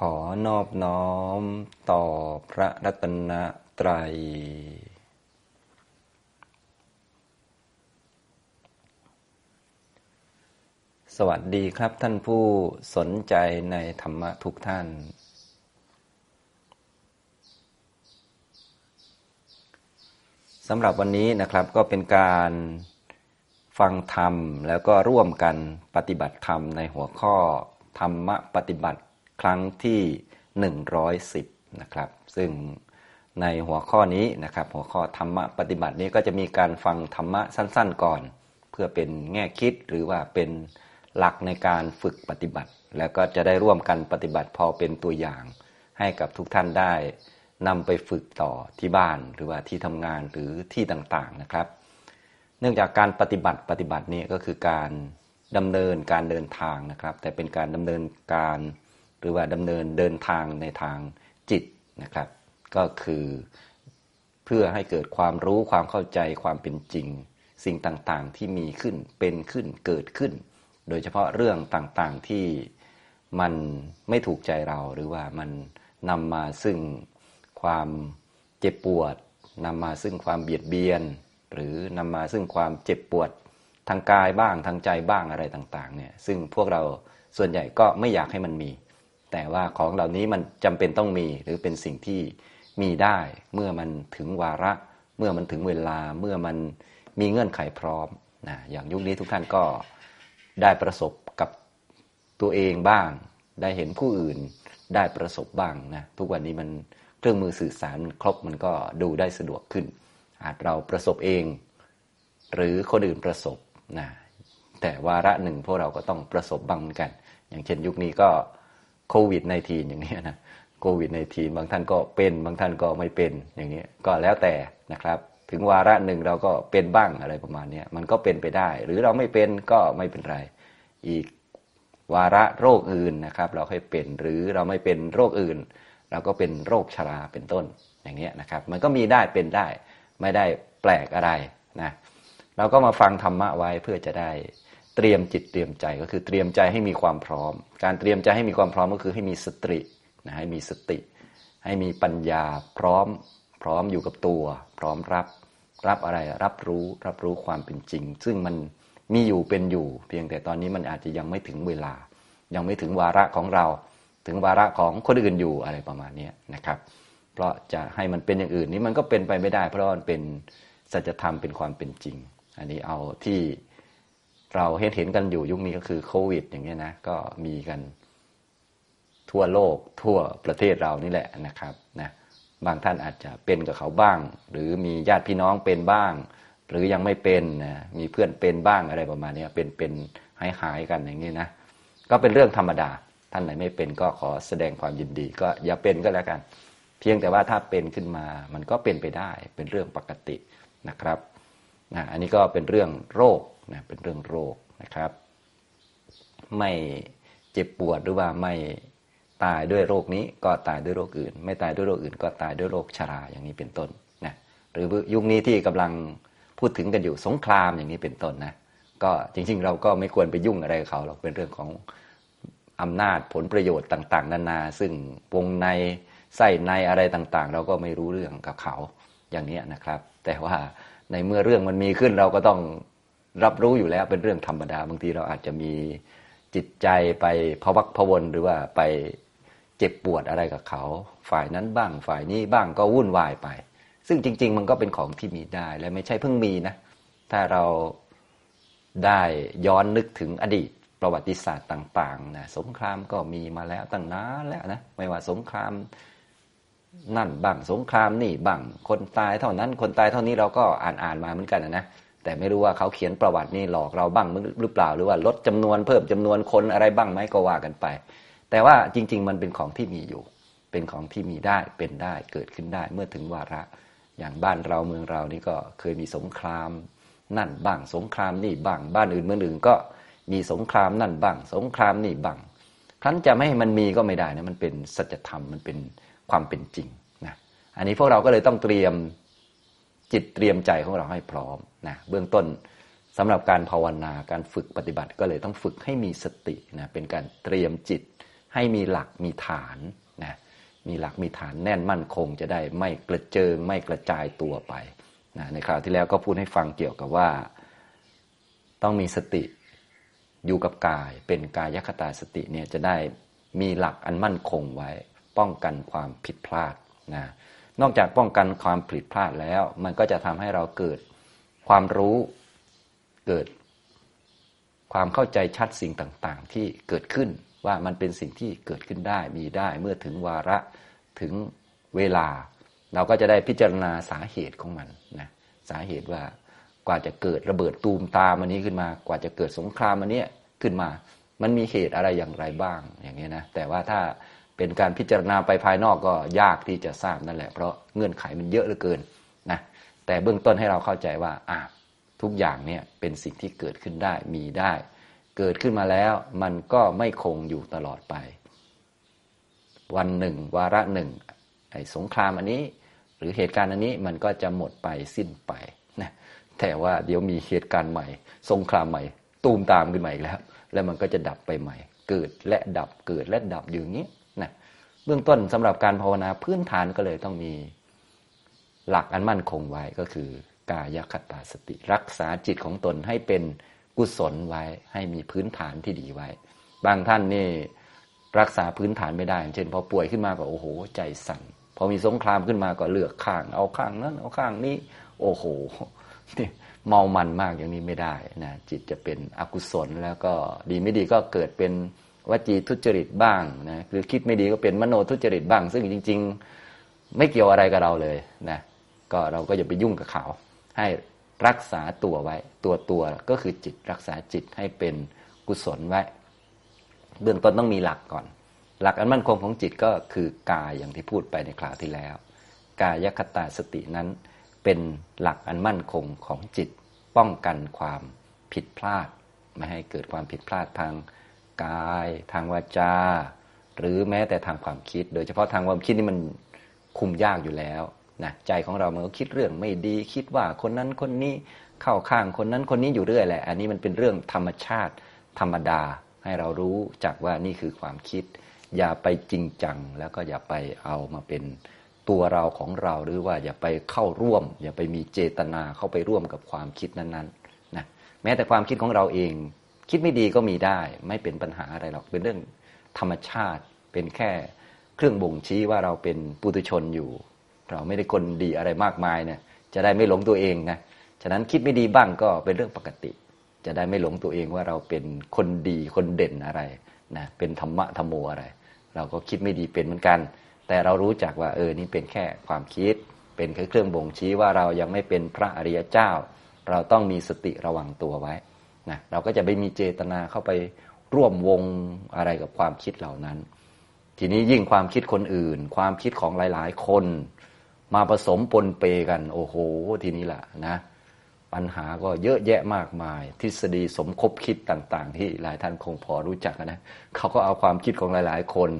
ขอนอบน้อมต่อพระรัตนตรัยสวัสดีครับท่านผู้สนใจในธรรมะทุกท่าน สำหรับวันนี้นะครับก็เป็นการฟังธรรมแล้วก็ร่วมกันปฏิบัติธรรมในหัวข้อธรรมะปฏิบัติ ครั้งที่ 110นะครับ ซึ่งในหัวข้อนี้นะครับ หัวข้อธรรมะปฏิบัตินี้ก็จะมีการฟังธรรมะสั้น ๆ ก่อน เพื่อเป็นแง่คิดหรือว่าเป็นหลักในการฝึกปฏิบัติ แล้วก็จะได้ร่วมกันปฏิบัติพอเป็นตัวอย่าง ให้กับทุกท่านได้นำไปฝึกต่อที่บ้านหรือว่าที่ทำงานหรือที่ต่างๆนะครับ เนื่องจากการปฏิบัติปฏิบัตินี้ก็คือการดำเนินการเดินทางนะครับ แต่เป็นการดำเนินการ รือว่าดำเนินเดินทางในทางจิตนะครับ ก็คือเพื่อให้เกิดความรู้ความเข้าใจความเป็นจริง สิ่งต่างๆที่มีขึ้นเป็นขึ้นเกิดขึ้น โดยเฉพาะเรื่องต่างๆที่มันไม่ถูกใจเราหรือว่ามันนำมาซึ่งความเจ็บปวดนำมาซึ่งความเบียดเบียน หรือนำมาซึ่งความเจ็บปวดทางกายบ้างทางใจบ้างอะไรต่างๆเนี่ยซึ่งพวกเราส่วนใหญ่ก็ไม่อยากให้มันมี แต่ว่าของเหล่านี้มันจำเป็นต้องมีหรือเป็นสิ่งที่มีได้เมื่อมันถึงวาระ เมื่อมันถึงเวลาเมื่อมันมีเงื่อนไขพร้อมนะอย่างยุคนี้ทุกท่านก็ได้ประสบกับตัวเองบ้าง ได้เห็นผู้อื่นได้ประสบบ้างนะทุกวันนี้มันเครื่องมือสื่อสารครบมันก็ดูได้สะดวกขึ้น อาจเราประสบเอง หรือคนอื่นประสบนะแต่วาระหนึ่งพวกเราก็ต้องประสบบ้างเหมือนกัน อย่างเช่นยุคนี้ก็ โควิด -19 อย่างนี้นะโควิด -19 บางท่านก็เป็นบางท่านก็ไม่เป็นอย่างนี้ก็แล้วแต่นะครับ ถึงวาระหนึ่งเราก็เป็นบ้างอะไรประมาณนี้มันก็เป็นไปได้ หรือเราไม่เป็นก็ไม่เป็นไร อีกวาระโรคอื่นนะครับ เราให้เป็นหรือเราไม่เป็นโรคอื่น เราก็เป็นโรคชราเป็นต้นอย่างนี้นะครับ มันก็มีได้เป็นได้ ไม่ได้แปลกอะไรนะเราก็มาฟังธรรมะไว้เพื่อจะได้ เตรียมจิตเตรียมใจก็คือเตรียมใจให้มีความพร้อม การเตรียมใจให้มีความพร้อมก็คือให้มีสตินะให้มีสติ ให้มีปัญญาพร้อม พร้อมอยู่กับตัว พร้อมรับ รับอะไรรับรู้รับรู้ความเป็นจริง ซึ่งมันมีอยู่เป็นอยู่ เพียงแต่ตอนนี้มันอาจจะยังไม่ถึงเวลา ยังไม่ถึงวาระของเรา ถึงวาระของคนอื่นอยู่อะไรประมาณนี้นะครับ เพราะจะให้มันเป็นอย่างอื่นนี้มันก็เป็นไปไม่ได้ เพราะมันเป็นสัจธรรมเป็นความเป็นจริง อันนี้เอาที่ เราเห็นเห็นกันอยู่ยุคนี้ก็คือโควิด อย่างเงี้ยนะก็มีกันทั่วโลกทั่วประเทศเรานี่แหละนะครับนะบางท่านอาจจะเป็นกับเขาบ้าง หรือมีญาติพี่น้องเป็นบ้าง หรือยังไม่เป็นนะมีเพื่อนเป็นบ้างอะไรประมาณนี้เป็นเป็นหายหายกันอย่างนี้นะก็เป็นเรื่องธรรมดา ท่านไหนไม่เป็นก็ขอแสดงความยินดี ก็อย่าเป็นก็แล้วกัน เพียงแต่ว่าถ้าเป็นขึ้นมามันก็เป็นไปได้เป็นเรื่องปกตินะครับนะอันนี้ก็เป็นเรื่องโรค นะเป็นเรื่องโรคนะครับ ไม่เจ็บปวดหรือว่าไม่ตายด้วยโรคนี้ก็ตายด้วยโรคอื่น ไม่ตายด้วยโรคอื่น ก็ตายด้วยโรคชราอย่างนี้เป็นต้นนะหรือยุคนี้ที่กำลังพูดถึงกันอยู่สงครามอย่างนี้เป็นต้นนะก็จริงๆ เราก็ไม่ควรไปยุ่งอะไรเขาเราเป็นเรื่องของอำนาจผลประโยชน์ต่างๆ นานา ซึ่งวงในไส้ในอะไรต่างๆ เราก็ไม่รู้เรื่องกับเขาอย่างนี้นะครับ แต่ว่าในเมื่อเรื่องมันมีขึ้นเราก็ต้อง รับรู้อยู่แล้วเป็นเรื่องธรรมดา บางทีเราอาจจะมีจิตใจไปพวักพวนหรือว่าไปเจ็บปวดอะไรกับเขา ฝ่ายนั้นบ้างฝ่ายนี้บ้างก็วุ่นวายไป ซึ่งจริง ๆ มันก็เป็นของที่มีได้และไม่ใช่เพิ่งมีนะถ้าเราได้ย้อนนึกถึงอดีตประวัติศาสตร์ต่างๆนะสงครามก็มีมาแล้วตั้งนานแล้วนะไม่ว่าสงครามนั่นบ้างสงครามนี่บ้างคนตายเท่านั้นคนตายเท่านี้เราก็อ่านอ่านมาเหมือนกันนะ แต่ไม่รู้ว่าเขาเขียนประวัตินี่หลอกเราบ้างหรือเปล่าหรือว่าลดจำนวนเพิ่มจำนวนคนอะไรบ้างไหมก็ว่ากันไป แต่ว่าจริง ๆ มันเป็นของที่มีอยู่ เป็นของที่มีได้เป็นได้เกิดขึ้นได้เมื่อถึงวาระ อย่างบ้านเราเมืองเรานี่ก็เคยมีสงคราม นั่นบ้างสงครามนี่บ้างบ้านอื่นเมืองอื่นก็มีสงครามนั่นบ้าง สงครามนี่บ้างครั้นจะไม่ให้มันมีก็ไม่ได้นะมันเป็นสัจธรรมมันเป็นความเป็นจริงนะอันนี้พวกเราก็เลยต้องเตรียม จิตเตรียมใจของเราให้พร้อมนะเบื้องต้นสำหรับการภาวนาการฝึกปฏิบัติก็เลยต้องฝึกให้มีสตินะเป็นการเตรียมจิตให้มีหลักมีฐานนะมีหลักมีฐานแน่นมั่นคง จะได้ไม่กระเจิง ไม่กระจายตัวไปนะในคราวที่แล้วก็พูดให้ฟังเกี่ยวกับว่า ต้องมีสติอยู่กับกาย เป็นกายคตาสติเนี่ยจะได้มีหลักอันมั่นคงไว้ ป้องกันความผิดพลาดนะ นอกจากป้องกันความผิดพลาดแล้ว มันก็จะทำให้เราเกิดความรู้เกิดความเข้าใจชัดสิ่งต่างๆ ที่เกิดขึ้นว่ามันเป็นสิ่งที่เกิดขึ้นได้มีได้เมื่อถึงวาระถึงเวลา เราก็จะได้พิจารณาสาเหตุของมันนะสาเหตุว่ากว่าจะเกิดระเบิดตูมตามอันนี้ขึ้นมา กว่าจะเกิดสงครามอันนี้ขึ้นมา มันมีเหตุอะไรอย่างไรบ้างอย่างนี้นะแต่ว่าถ้า เป็นการพิจารณาไปภายนอกก็ยากที่จะทราบนั่นแหละ เพราะเงื่อนไขมันเยอะเหลือเกินนะแต่เบื้องต้นให้เราเข้าใจว่าอะทุกอย่างเนี่ยเป็นสิ่งที่เกิดขึ้นได้มีได้ เกิดขึ้นมาแล้วมันก็ไม่คงอยู่ตลอดไป วันหนึ่ง วาระหนึ่งไอ้สงครามอันนี้ หรือเหตุการณ์อันนี้มันก็จะหมดไปสิ้นไปนะแต่ว่าเดี๋ยวมีเหตุการณ์ใหม่ สงครามใหม่ ตูมตามขึ้นมาอีกแล้ว แล้วมันก็จะดับไปใหม่ เกิดและดับเกิดและดับอย่างนี้ เบื้องต้นสำหรับการภาวนาพื้นฐานก็เลยต้องมีหลักอันมั่นคงไว้ก็คือกายคตาสติ รักษาจิตของตนให้เป็นกุศลไว้ให้มีพื้นฐานที่ดีไว้ บางท่านนี่รักษาพื้นฐานไม่ได้ เช่น พอป่วยขึ้นมาก็โอ้โห ใจสั่นพอมีสงครามขึ้นมาก็เลือกข้าง เอาข้างนั้นเอาข้างนี้ โอ้โหนี่เมามันมากอย่างนี้ไม่ได้นะจิตจะเป็นอกุศลแล้วก็ดีไม่ดีก็เกิดเป็น วจีทุจริตบ้างนะหรือคิดไม่ดีก็เป็นมโนทุจริตบ้าง ซึ่งจริง ๆ ไม่เกี่ยวอะไรกับเราเลยนะก็เราก็อย่าไปยุ่งกับเขาให้รักษาตัวไว้ ตัวตัวก็คือจิตรักษาจิตให้เป็นกุศลไว้ เบื้องต้นต้องมีหลักก่อน หลักอันมั่นคงของจิตก็คือกายอย่างที่พูดไปในคราวที่แล้ว กายคตาสตินั้นเป็นหลักอันมั่นคงของจิต ป้องกันความผิดพลาด ไม่ให้เกิดความผิดพลาดทาง กาย ทางวาจา หรือแม้แต่ทางความคิด โดยเฉพาะทางความคิดนี่มันคุมยากอยู่แล้วนะใจของเรามันก็คิดเรื่องไม่ดี คิดว่าคนนั้นคนนี้เข้าข้างคนนั้นคนนี้อยู่เรื่อยแหละ อันนี้มันเป็นเรื่องธรรมชาติธรรมดาให้เรารู้จักว่านี่คือความคิด อย่าไปจริงจัง แล้วก็อย่าไปเอามาเป็นตัวเราของเราหรือว่าอย่าไปเข้าร่วม อย่าไปมีเจตนาเข้าไปร่วมกับความคิดนั้นๆนะแม้แต่ความคิดของเราเอง คิดไม่ดีก็มีได้ ไม่เป็นปัญหาอะไรหรอกเป็นเรื่องธรรมชาติเป็นแค่เครื่องบ่งชี้ว่าเราเป็นปุถุชนอยู่ เราไม่ได้คนดีอะไรมากมายเนี่ยจะได้ไม่หลงตัวเองนะฉะนั้นคิดไม่ดีบ้างก็เป็นเรื่องปกติ จะได้ไม่หลงตัวเองว่าเราเป็นคนดีคนเด่นอะไรนะเป็นธรรมะธรรมโมอะไร เราก็คิดไม่ดีเป็นเหมือนกัน แต่เรารู้จักว่าเออนี่เป็นแค่ความคิด เป็นแค่เครื่องบ่งชี้ว่าเรายังไม่เป็นพระอริยเจ้า เราต้องมีสติระวังตัวไว้ นะเราก็จะไม่มีเจตนาเข้าไปร่วมวงอะไรกับความคิดเหล่านั้น ทีนี้ยิ่งความคิดคนอื่น ความคิดของหลาย ๆ คนมาผสมปนเปกัน โอ้โห ทีนี้แหละนะ ปัญหาก็เยอะแยะมากมาย ทฤษฎีสมคบคิดต่าง ๆ ที่หลายท่านคงพอรู้จักนะเขาก็เอาความคิดของหลาย ๆ คน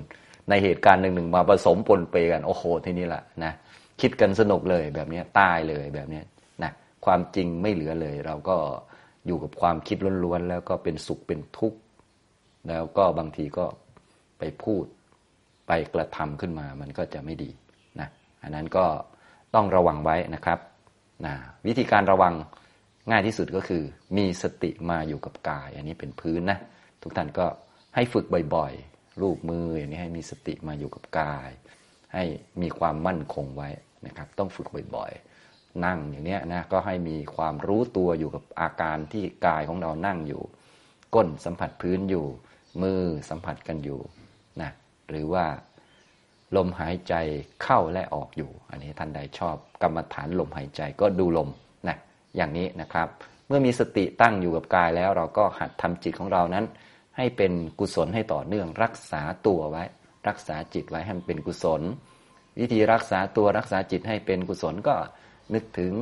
ในเหตุการณ์หนึ่งๆมาผสมปนเปกัน โอ้โห ทีนี้แหละนะคิดกันสนุกเลยแบบนี้ตายเลยแบบนี้นะความจริงไม่เหลือเลย เราก็ อยู่กับความคิดล้วนๆแล้วก็เป็นสุขเป็นทุกข์ แล้วก็บางทีก็ไปพูดไปกระทำขึ้นมามันก็จะไม่ดีนะอันนั้นก็ต้องระวังไว้นะครับนะวิธีการระวังง่ายที่สุดก็คือ มีสติมาอยู่กับกาย อันนี้เป็นพื้นนะทุกท่านก็ให้ฝึกบ่อยๆรูปมืออย่างนี้ให้มีสติมาอยู่กับกาย ให้มีความมั่นคงไว้นะครับ ต้องฝึกบ่อยๆ นั่งอย่างนี้นะก็ให้มีความรู้ตัวอยู่กับอาการที่กายของเรานั่งอยู่ ก้นสัมผัสพื้นอยู่ มือสัมผัสกันอยู่นะหรือว่าลมหายใจเข้าและออกอยู่ อันนี้ท่านใดชอบกรรมฐานลมหายใจก็ดูลมนะอย่างนี้นะครับ เมื่อมีสติตั้งอยู่กับกายแล้ว เราก็หัดทำจิตของเรานั้น ให้เป็นกุศลให้ต่อเนื่องรักษาตัวไว้ รักษาจิตไว้ให้มันเป็นกุศล วิธีรักษาตัวรักษาจิตให้เป็นกุศลก็ นึกถึง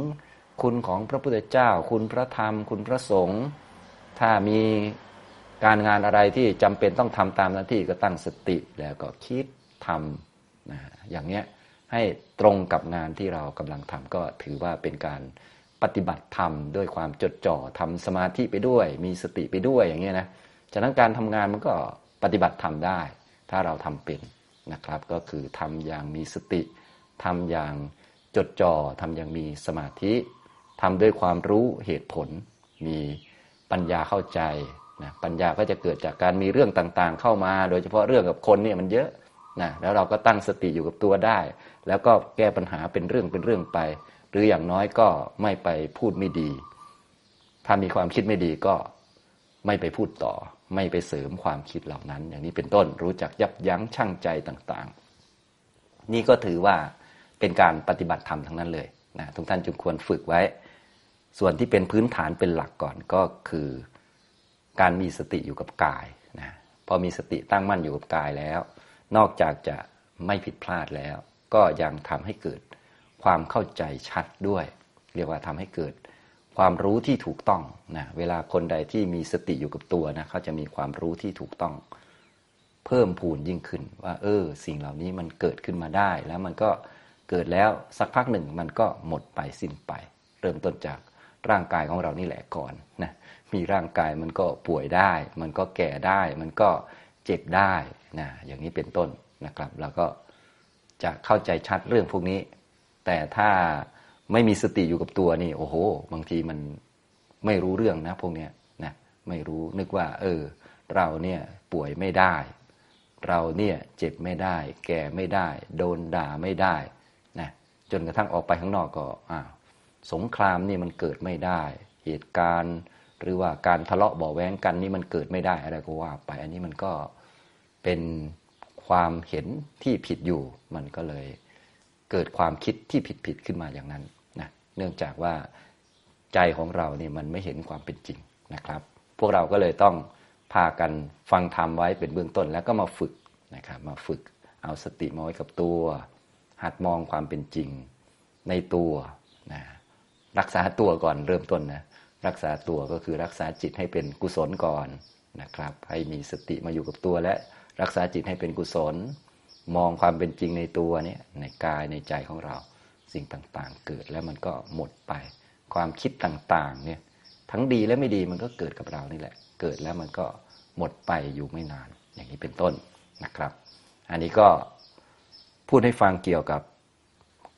คุณของพระพุทธเจ้า คุณพระธรรม คุณพระสงฆ์ถ้ามีการงานอะไรที่จำเป็นต้องทำตามหน้าที่ก็ตั้งสติแล้วก็คิดทำนะอย่างเนี้ยให้ตรงกับงานที่เรากำลังทำก็ถือว่าเป็นการปฏิบัติธรรมด้วยความจดจ่อทำสมาธิไปด้วย มีสติไปด้วยอย่างเงี้ยนะจากนั้นการทำงานมันก็ปฏิบัติธรรมได้ ถ้าเราทำเป็นนะครับ ก็คือทำอย่างมีสติทำอย่าง จดจ่อทำอย่างมีสมาธิทำด้วยความรู้เหตุผล มีปัญญาเข้าใจนะปัญญาก็จะเกิดจากการมีเรื่องต่างๆ เข้ามา โดยเฉพาะเรื่องกับคนเนี่ยมันเยอะนะแล้วเราก็ตั้งสติอยู่กับตัวได้ แล้วก็แก้ปัญหาเป็นเรื่องเป็นเรื่องไป หรืออย่างน้อยก็ไม่ไปพูดไม่ดี ถ้ามีความคิดไม่ดีก็ไม่ไปพูดต่อ ไม่ไปเสริมความคิดเหล่านั้น อย่างนี้เป็นต้นรู้จักยับยั้งชั่งใจต่างๆ นี่ก็ถือว่า เป็นการปฏิบัติธรรมทั้งนั้นเลยนะทุกท่านจึงควรฝึกไว้ ส่วนที่เป็นพื้นฐานเป็นหลักก่อนก็คือการมีสติอยู่กับกายนะพอมีสติตั้งมั่นอยู่กับกายแล้ว นอกจากจะไม่ผิดพลาดแล้ว ก็ยังทำให้เกิดความเข้าใจชัดด้วย เรียกว่าทำให้เกิดความรู้ที่ถูกต้องนะเวลาคนใดที่มีสติอยู่กับตัวนะเขาจะมีความรู้ที่ถูกต้อง เพิ่มพูนยิ่งขึ้นว่า เออ สิ่งเหล่านี้มันเกิดขึ้นมาได้ แล้วมันก็ เกิดแล้วสักพักหนึ่งมันก็หมดไปสิ้นไป เริ่มต้นจากร่างกายของเรานี่แหละก่อนนะมีร่างกายมันก็ป่วยได้ มันก็แก่ได้ มันก็เจ็บได้นะอย่างนี้เป็นต้นนะครับเราก็จะเข้าใจชัดเรื่องพวกนี้ แต่ถ้าไม่มีสติอยู่กับตัวนี่โอ้โห บางทีมันไม่รู้เรื่องนะพวกเนี้ยนะไม่รู้นึกว่า เออ เราเนี่ยป่วยไม่ได้ เราเนี่ยเจ็บไม่ได้ แก่ไม่ได้ โดนด่าไม่ได้ จนกระทั่งออกไปข้างนอกก็อ้าวสงครามนี่มันเกิดไม่ได้ เหตุการณ์ หรือว่าการทะเลาะเบาแวงกันนี่มันเกิดไม่ได้อะไรก็ว่าไป อันนี้มันก็เป็นความเห็นที่ผิดอยู่ มันก็เลยเกิดความคิดที่ผิดผิดขึ้นมาอย่างนั้นนะเนื่องจากว่าใจของเราเนี่ยมันไม่เห็นความเป็นจริงนะครับ พวกเราก็เลยต้องพากันฟังธรรมไว้เป็นเบื้องต้นแล้วก็มาฝึกนะครับมาฝึกเอาสติมาไว้กับตัว หัดมองความเป็นจริงในตัวนะรักษาตัวก่อนเริ่มต้นนะรักษาตัวก็คือรักษาจิตให้เป็นกุศลก่อนนะครับ ให้มีสติมาอยู่กับตัวและรักษาจิตให้เป็นกุศล มองความเป็นจริงในตัวเนี่ยในกายในใจของเราสิ่งต่างๆ เกิดแล้วมันก็หมดไป ความคิดต่างๆเนี่ยทั้งดีและไม่ดีมันก็เกิดกับเรานี่แหละ เกิดแล้วมันก็หมดไปอยู่ไม่นาน อย่างนี้เป็นต้นนะครับ อันนี้ก็ พูดให้ฟังเกี่ยวกับ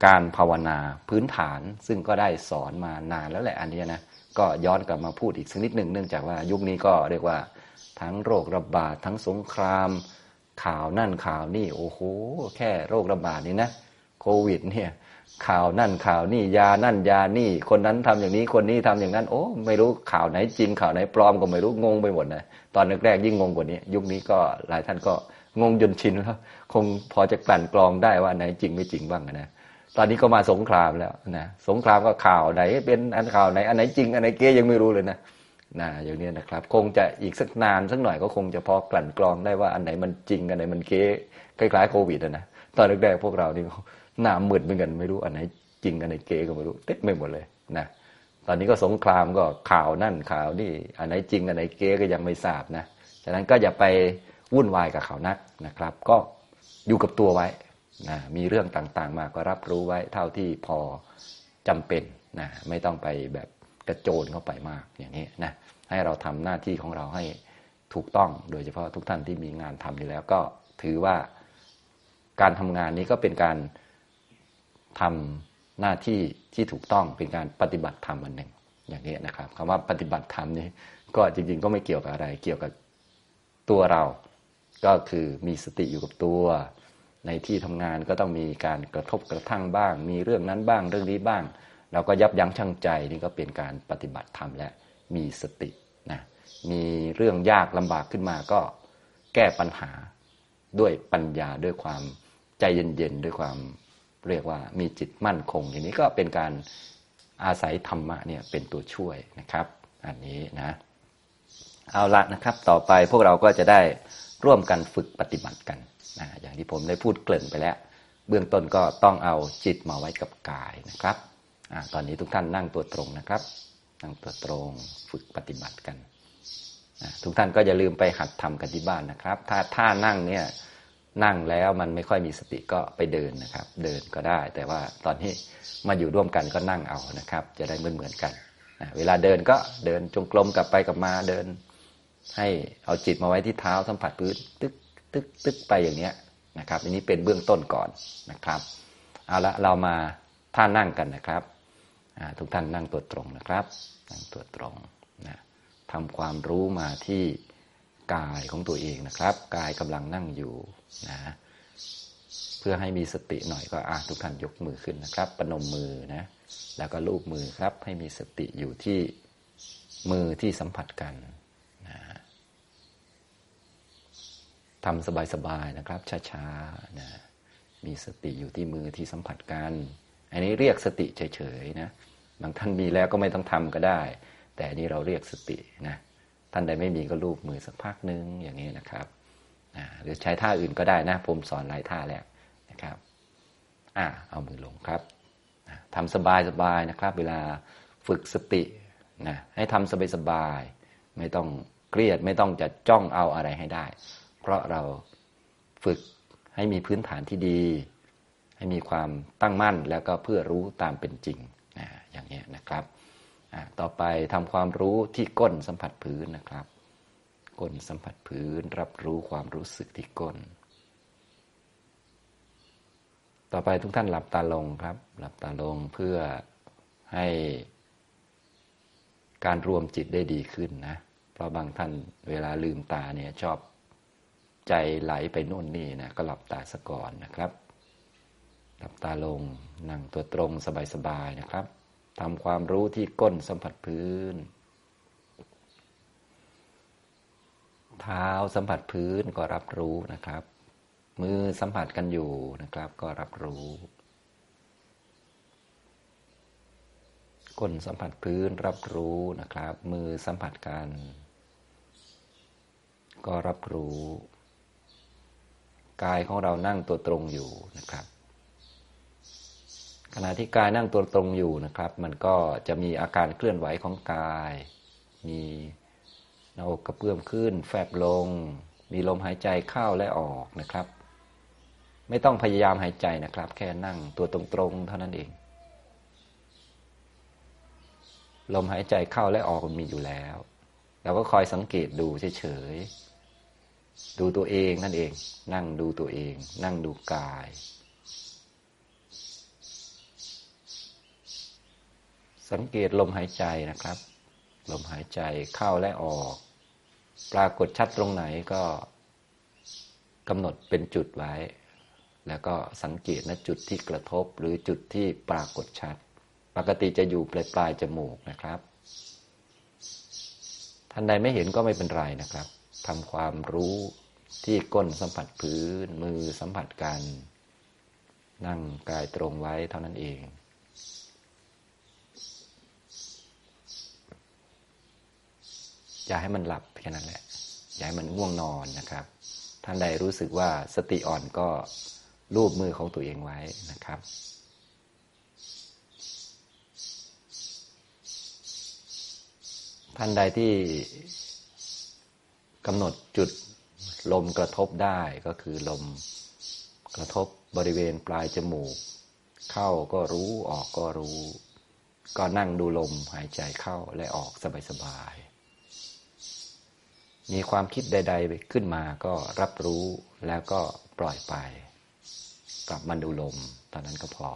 การภาวนาพื้นฐาน ซึ่งก็ได้สอนมานานแล้วแหละอันนี้นะก็ย้อนกลับมาพูดอีกสักนิดหนึ่งเนื่องจากว่ายุคนี้ก็เรียกว่าทั้งโรคระบาดทั้งสงคราม ข่าวนั่นข่าวนี่โอ้โหแค่โรคระบาดนี่นะโควิดเนี่ยข่าวนั่นข่าวนี่ยานั่นยานี่ คนนั้นทำอย่างนี้คนนี้ทำอย่างนั้น โอ้ไม่รู้ข่าวไหนจริงข่าวไหนปลอมก็ไม่รู้งงไปหมดนะตอนแรกๆยิ่งงงกว่านี้ ยุคนี้ก็หลายท่านก็ งงจนชินแล้วคงพอจะกลั่นกรองได้ว่าไหนจริงไม่จริงบ้างนะตอนนี้ก็มาสงครามแล้วนะสงครามก็ข่าวไหน เป็นอันข่าวไหนอันไหนจริงอันไหนเก๊ยังไม่รู้เลยนะนะอย่างนี้นะครับ คงจะอีกสักนานสักหน่อยก็คงจะพอกลั่นกรองได้ว่าอันไหนมันจริงอันไหนมันเก๊คล้ายๆโควิดนะตอนแรกๆพวกเรานี่หน้ามืดเหมือนกันไม่รู้อันไหนจริงอันไหนเก๊ก็ไม่รู้เต็มไม่หมดเลยนะตอนนี้ก็สงครามก็ข่าวนั่นข่าวนี่อันไหนจริงอันไหนเก๊ก็ยังไม่ทราบนะฉะนั้นก็อย่าไป วุ่นวายกับเขานักนะครับ ก็อยู่กับตัวไว้นะมีเรื่องต่างๆ มาก็รับรู้ไว้เท่าที่พอจำเป็นนะไม่ต้องไปแบบกระโจนเข้าไปมากอย่างนี้นะให้เราทำหน้าที่ของเราให้ถูกต้องโดยเฉพาะทุกท่านที่มีงานทำอยู่แล้วก็ถือว่าการทำงานนี้ก็เป็นการทำหน้าที่ที่ถูกต้องเป็นการปฏิบัติธรรมอันหนึ่งอย่างนี้นะครับคำว่าปฏิบัติธรรมนี้ก็จริงๆ ก็ไม่เกี่ยวกับอะไร เกี่ยวกับตัวเรา ก็คือมีสติอยู่กับตัว ในที่ทำงานก็ต้องมีการกระทบกระทั่งบ้าง มีเรื่องนั้นบ้างเรื่องนี้บ้าง เราก็ยับยั้งชั่งใจนี่ก็เป็นการปฏิบัติธรรมและมีสตินะมีเรื่องยากลำบากขึ้นมาก็แก้ปัญหาด้วยปัญญาด้วยความใจเย็นๆด้วยความเรียกว่ามีจิตมั่นคง อย่างนี้ก็เป็นการอาศัยธรรมะเนี่ยเป็นตัวช่วยนะครับ อันนี้นะ เอาละนะครับ ต่อไปพวกเราก็จะได้ ร่วมกันฝึกปฏิบัติกันนะอย่างที่ผมได้พูดเกริ่นไปแล้ว เบื้องต้นก็ต้องเอาจิตมาไว้กับกายนะครับอตอนนี้ทุกท่านนั่งตัวตรงนะครับ นั่งตัวตรงฝึกปฏิบัติกันทุกท่านก็อย่าลืมไปหัดทำกันที่บ้านนะครับ ถ้าท่านั่งเนี่ยนั่งแล้วมันไม่ค่อยมีสติก็ไปเดินนะครับ เดินก็ได้ แต่ว่าตอนที่มาอยู่ร่วมกันก็นั่งเอานะครับ จะได้เหมือนเหมือนกัน เวลาเดินก็เดินจงกรมกลับไปกลับมาเดิน ให้เอาจิตมาไว้ที่เท้าสัมผัสพื้นตึกตึกตึกไปอย่างเนี้ยนะครับ อันนี้เป็นเบื้องต้นก่อนนะครับ เอาละเรามาท่านั่งกันนะครับทุกท่านนั่งตัวตรงนะครับนั่งตัวตรงนะทำความรู้มาที่กายของตัวเองนะครับ กายกำลังนั่งอยู่นะเพื่อให้มีสติหน่อยก็อะทุกท่านยกมือขึ้นนะครับปนมมือนะแล้วก็ลูบมือครับให้มีสติอยู่ที่มือที่สัมผัสกันนะ ทำสบายๆนะครับ ช้าๆนะมีสติอยู่ที่มือที่สัมผัสกัน อันนี้เรียกสติเฉยๆนะบางท่านมีแล้วก็ไม่ต้องทำก็ได้ แต่นี้เราเรียกสตินะท่านใดไม่มีก็ลูบมือสักพักนึงอย่างนี้นะครับหรือใช้ท่าอื่นก็ได้นะผมสอนหลายท่าแล้วนะครับอ่าเอามือลงครับทำสบายสบายนะครับ เวลาฝึกสตินะให้ทำสบายสบายไม่ต้องเครียดไม่ต้องจะจ้องเอาอะไรให้ได้ เพราะเราฝึกให้มีพื้นฐานที่ดี ให้มีความตั้งมั่นแล้วก็เพื่อรู้ตามเป็นจริงนะอย่างนี้นะครับต่อไปทำความรู้ที่ก้นสัมผัสพื้นนะครับ ก้นสัมผัสพื้นรับรู้ความรู้สึกที่ก้น ต่อไปทุกท่านหลับตาลงครับ หลับตาลงเพื่อให้การรวมจิตได้ดีขึ้นนะ เพราะบางท่านเวลาลืมตาเนี่ยชอบ ใจไหลไปโน่นนี่นะก็หลับตาซะก่อนนะครับ หลับตาลงนั่งตัวตรงสบายๆนะครับทำความรู้ที่ก้นสัมผัสพื้น เท้าสัมผัสพื้นก็รับรู้นะครับ มือสัมผัสกันอยู่นะครับ ก็รับรู้ก้นสัมผัสพื้นรับรู้นะครับ มือสัมผัสกัน ก็รับรู้ กายของเรานั่งตัวตรงอยู่นะครับ ขณะที่กายนั่งตัวตรงอยู่นะครับ มันก็จะมีอาการเคลื่อนไหวของกาย มีหน้าอกกระเพื่อมขึ้น แฟบลง มีลมหายใจเข้าและออกนะครับ ไม่ต้องพยายามหายใจนะครับ แค่นั่งตัวตรงๆเท่านั้นเอง ลมหายใจเข้าและออกมันมีอยู่แล้วเราก็คอยสังเกตดูเฉยๆ ดูตัวเองนั่นเอง นั่งดูตัวเอง นั่งดูกาย สังเกตลมหายใจนะครับ ลมหายใจเข้าและออก ปรากฏชัดตรงไหนก็กำหนดเป็นจุดไว้ แล้วก็สังเกตนะจุดที่กระทบหรือจุดที่ปรากฏชัด ปกติจะอยู่ปลายปลายจมูกนะครับท่านใดไม่เห็นก็ไม่เป็นไรนะครับ ทำความรู้ที่ก้นสัมผัสพื้นมือสัมผัสกัน นั่งกายตรงไว้เท่านั้นเองอย่าให้มันหลับแค่นั้นแหละอย่าให้มันง่วงนอนนะครับ ท่านใดรู้สึกว่าสติอ่อนก็รูปมือของตัวเองไว้นะครับ ท่านใดที่ กำหนดจุดลมกระทบได้ก็คือลมกระทบบริเวณปลายจมูก เข้าก็รู้ออกก็รู้ ก็นั่งดูลมหายใจเข้าและออกสบายๆมีความคิดใด ๆ ขึ้นมาก็รับรู้แล้วก็ปล่อยไป กลับมาดูลม ตอนนั้นก็พอ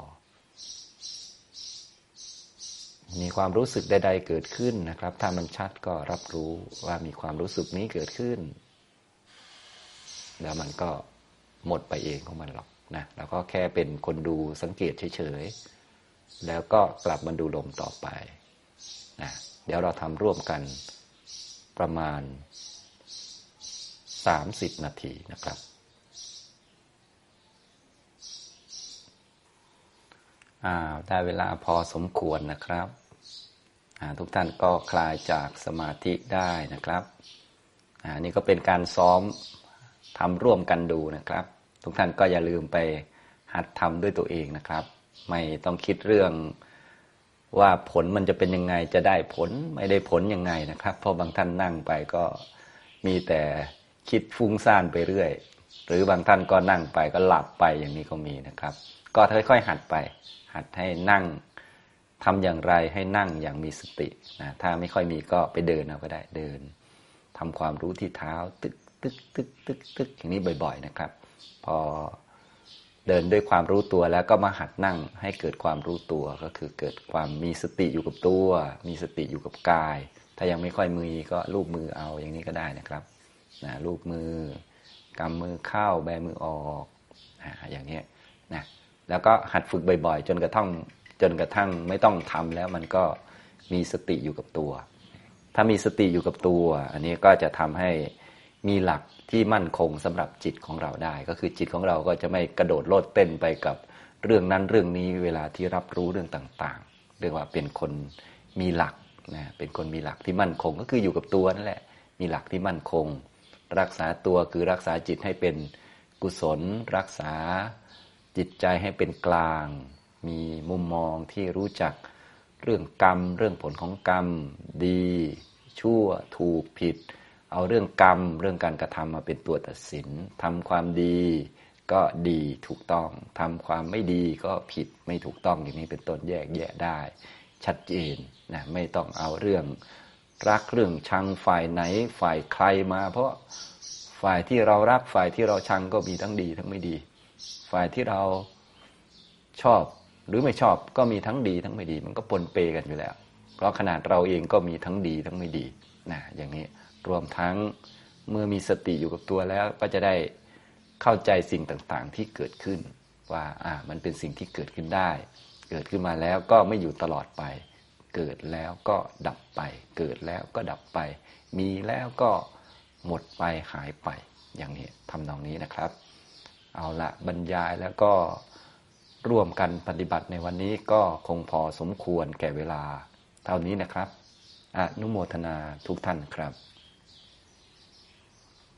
มีความรู้สึกใด ๆ เกิดขึ้นนะครับ ถ้ามันชัดก็รับรู้ว่ามีความรู้สึกนี้เกิดขึ้น แล้วมันก็หมดไปเองของมันหรอกนะแล้วก็แค่เป็นคนดูสังเกตเฉยๆ แล้วก็กลับมาดูลมต่อไปนะเดี๋ยวเราทำร่วมกันประมาณ 30 นาทีนะครับ อ้าวได้เวลาพอสมควรนะครับ ทุกท่านก็คลายจากสมาธิได้นะครับอันนี้ก็เป็นการซ้อมทำร่วมกันดูนะครับ ทุกท่านก็อย่าลืมไปหัดทำด้วยตัวเองนะครับ ไม่ต้องคิดเรื่องว่าผลมันจะเป็นยังไงจะได้ผลไม่ได้ผลยังไงนะครับ เพราะบางท่านนั่งไปก็มีแต่คิดฟุ้งซ่านไปเรื่อย หรือบางท่านก็นั่งไปก็หลับไปอย่างนี้ก็มีนะครับ ก็ค่อยๆหัดไป หัดให้นั่งทำอย่างไรให้นั่งอย่างมีสตินะถ้าไม่ค่อยมีก็ไปเดินเอาก็ได้เดินทำความรู้ที่เท้าตึกตึกตึกตึกตึกอย่างนี้บ่อย ๆ นะครับ พอเดินด้วยความรู้ตัวแล้วก็มาหัดนั่งให้เกิดความรู้ตัวก็คือเกิดความมีสติอยู่กับตัว มีสติอยู่กับกาย ถ้ายังไม่ค่อยมือก็ลูบมือเอาอย่างนี้ก็ได้นะครับนะลูบมือกำมือเข้าแบมือออกนะอย่างนี้นะ แล้วก็หัดฝึกบ่อยๆ จนกระทั่งจนกระทั่งไม่ต้องทำแล้วมันก็มีสติอยู่กับตัว ถ้ามีสติอยู่กับตัว อันนี้ก็จะทำให้มีหลักที่มั่นคงสำหรับจิตของเราได้ ก็คือจิตของเราก็จะไม่กระโดดโลดเต้นไปกับเรื่องนั้นเรื่องนี้เวลาที่รับรู้เรื่องต่างๆ เรียกว่าเป็นคนมีหลักนะเป็นคนมีหลักที่มั่นคงก็คืออยู่กับตัวนั่นแหละ มีหลักที่มั่นคง รักษาตัวคือรักษาจิตให้เป็นกุศล รักษา จิตใจให้เป็นกลาง มีมุมมองที่รู้จักเรื่องกรรม เรื่องผลของกรรม ดี ชั่วถูกผิด เอาเรื่องกรรม เรื่องการกระทำมาเป็นตัวตัดสินทำความดีก็ดีถูกต้องทำความไม่ดีก็ผิดไม่ถูกต้องอย่างนี้เป็นต้นแยกแยะได้ ชัดเจนนะไม่ต้องเอาเรื่องรักเรื่องชังฝ่ายไหนฝ่ายใครมา เพราะฝ่ายที่เรารักฝ่ายที่เราชังก็มีทั้งดีทั้งไม่ดี ฝ่ายที่เราชอบหรือไม่ชอบก็มีทั้งดีทั้งไม่ดี มันก็ปนเปกันอยู่แล้ว เพราะขนาดเราเองก็มีทั้งดีทั้งไม่ดีนะอย่างนี้รวมทั้งเมื่อมีสติอยู่กับตัวแล้วก็จะได้เข้าใจสิ่งต่างๆที่เกิดขึ้น ว่าอ่ามันเป็นสิ่งที่เกิดขึ้นได้ เกิดขึ้นมาแล้วก็ไม่อยู่ตลอดไป เกิดแล้วก็ดับไป เกิดแล้วก็ดับไป มีแล้วก็หมดไปหายไปอย่างนี้ทำนองนี้นะครับ เอาละบรรยายแล้วก็ร่วมกันปฏิบัติในวันนี้ก็คงพอสมควรแก่เวลา เท่านี้นะครับ อนุโมทนาทุกท่านครับ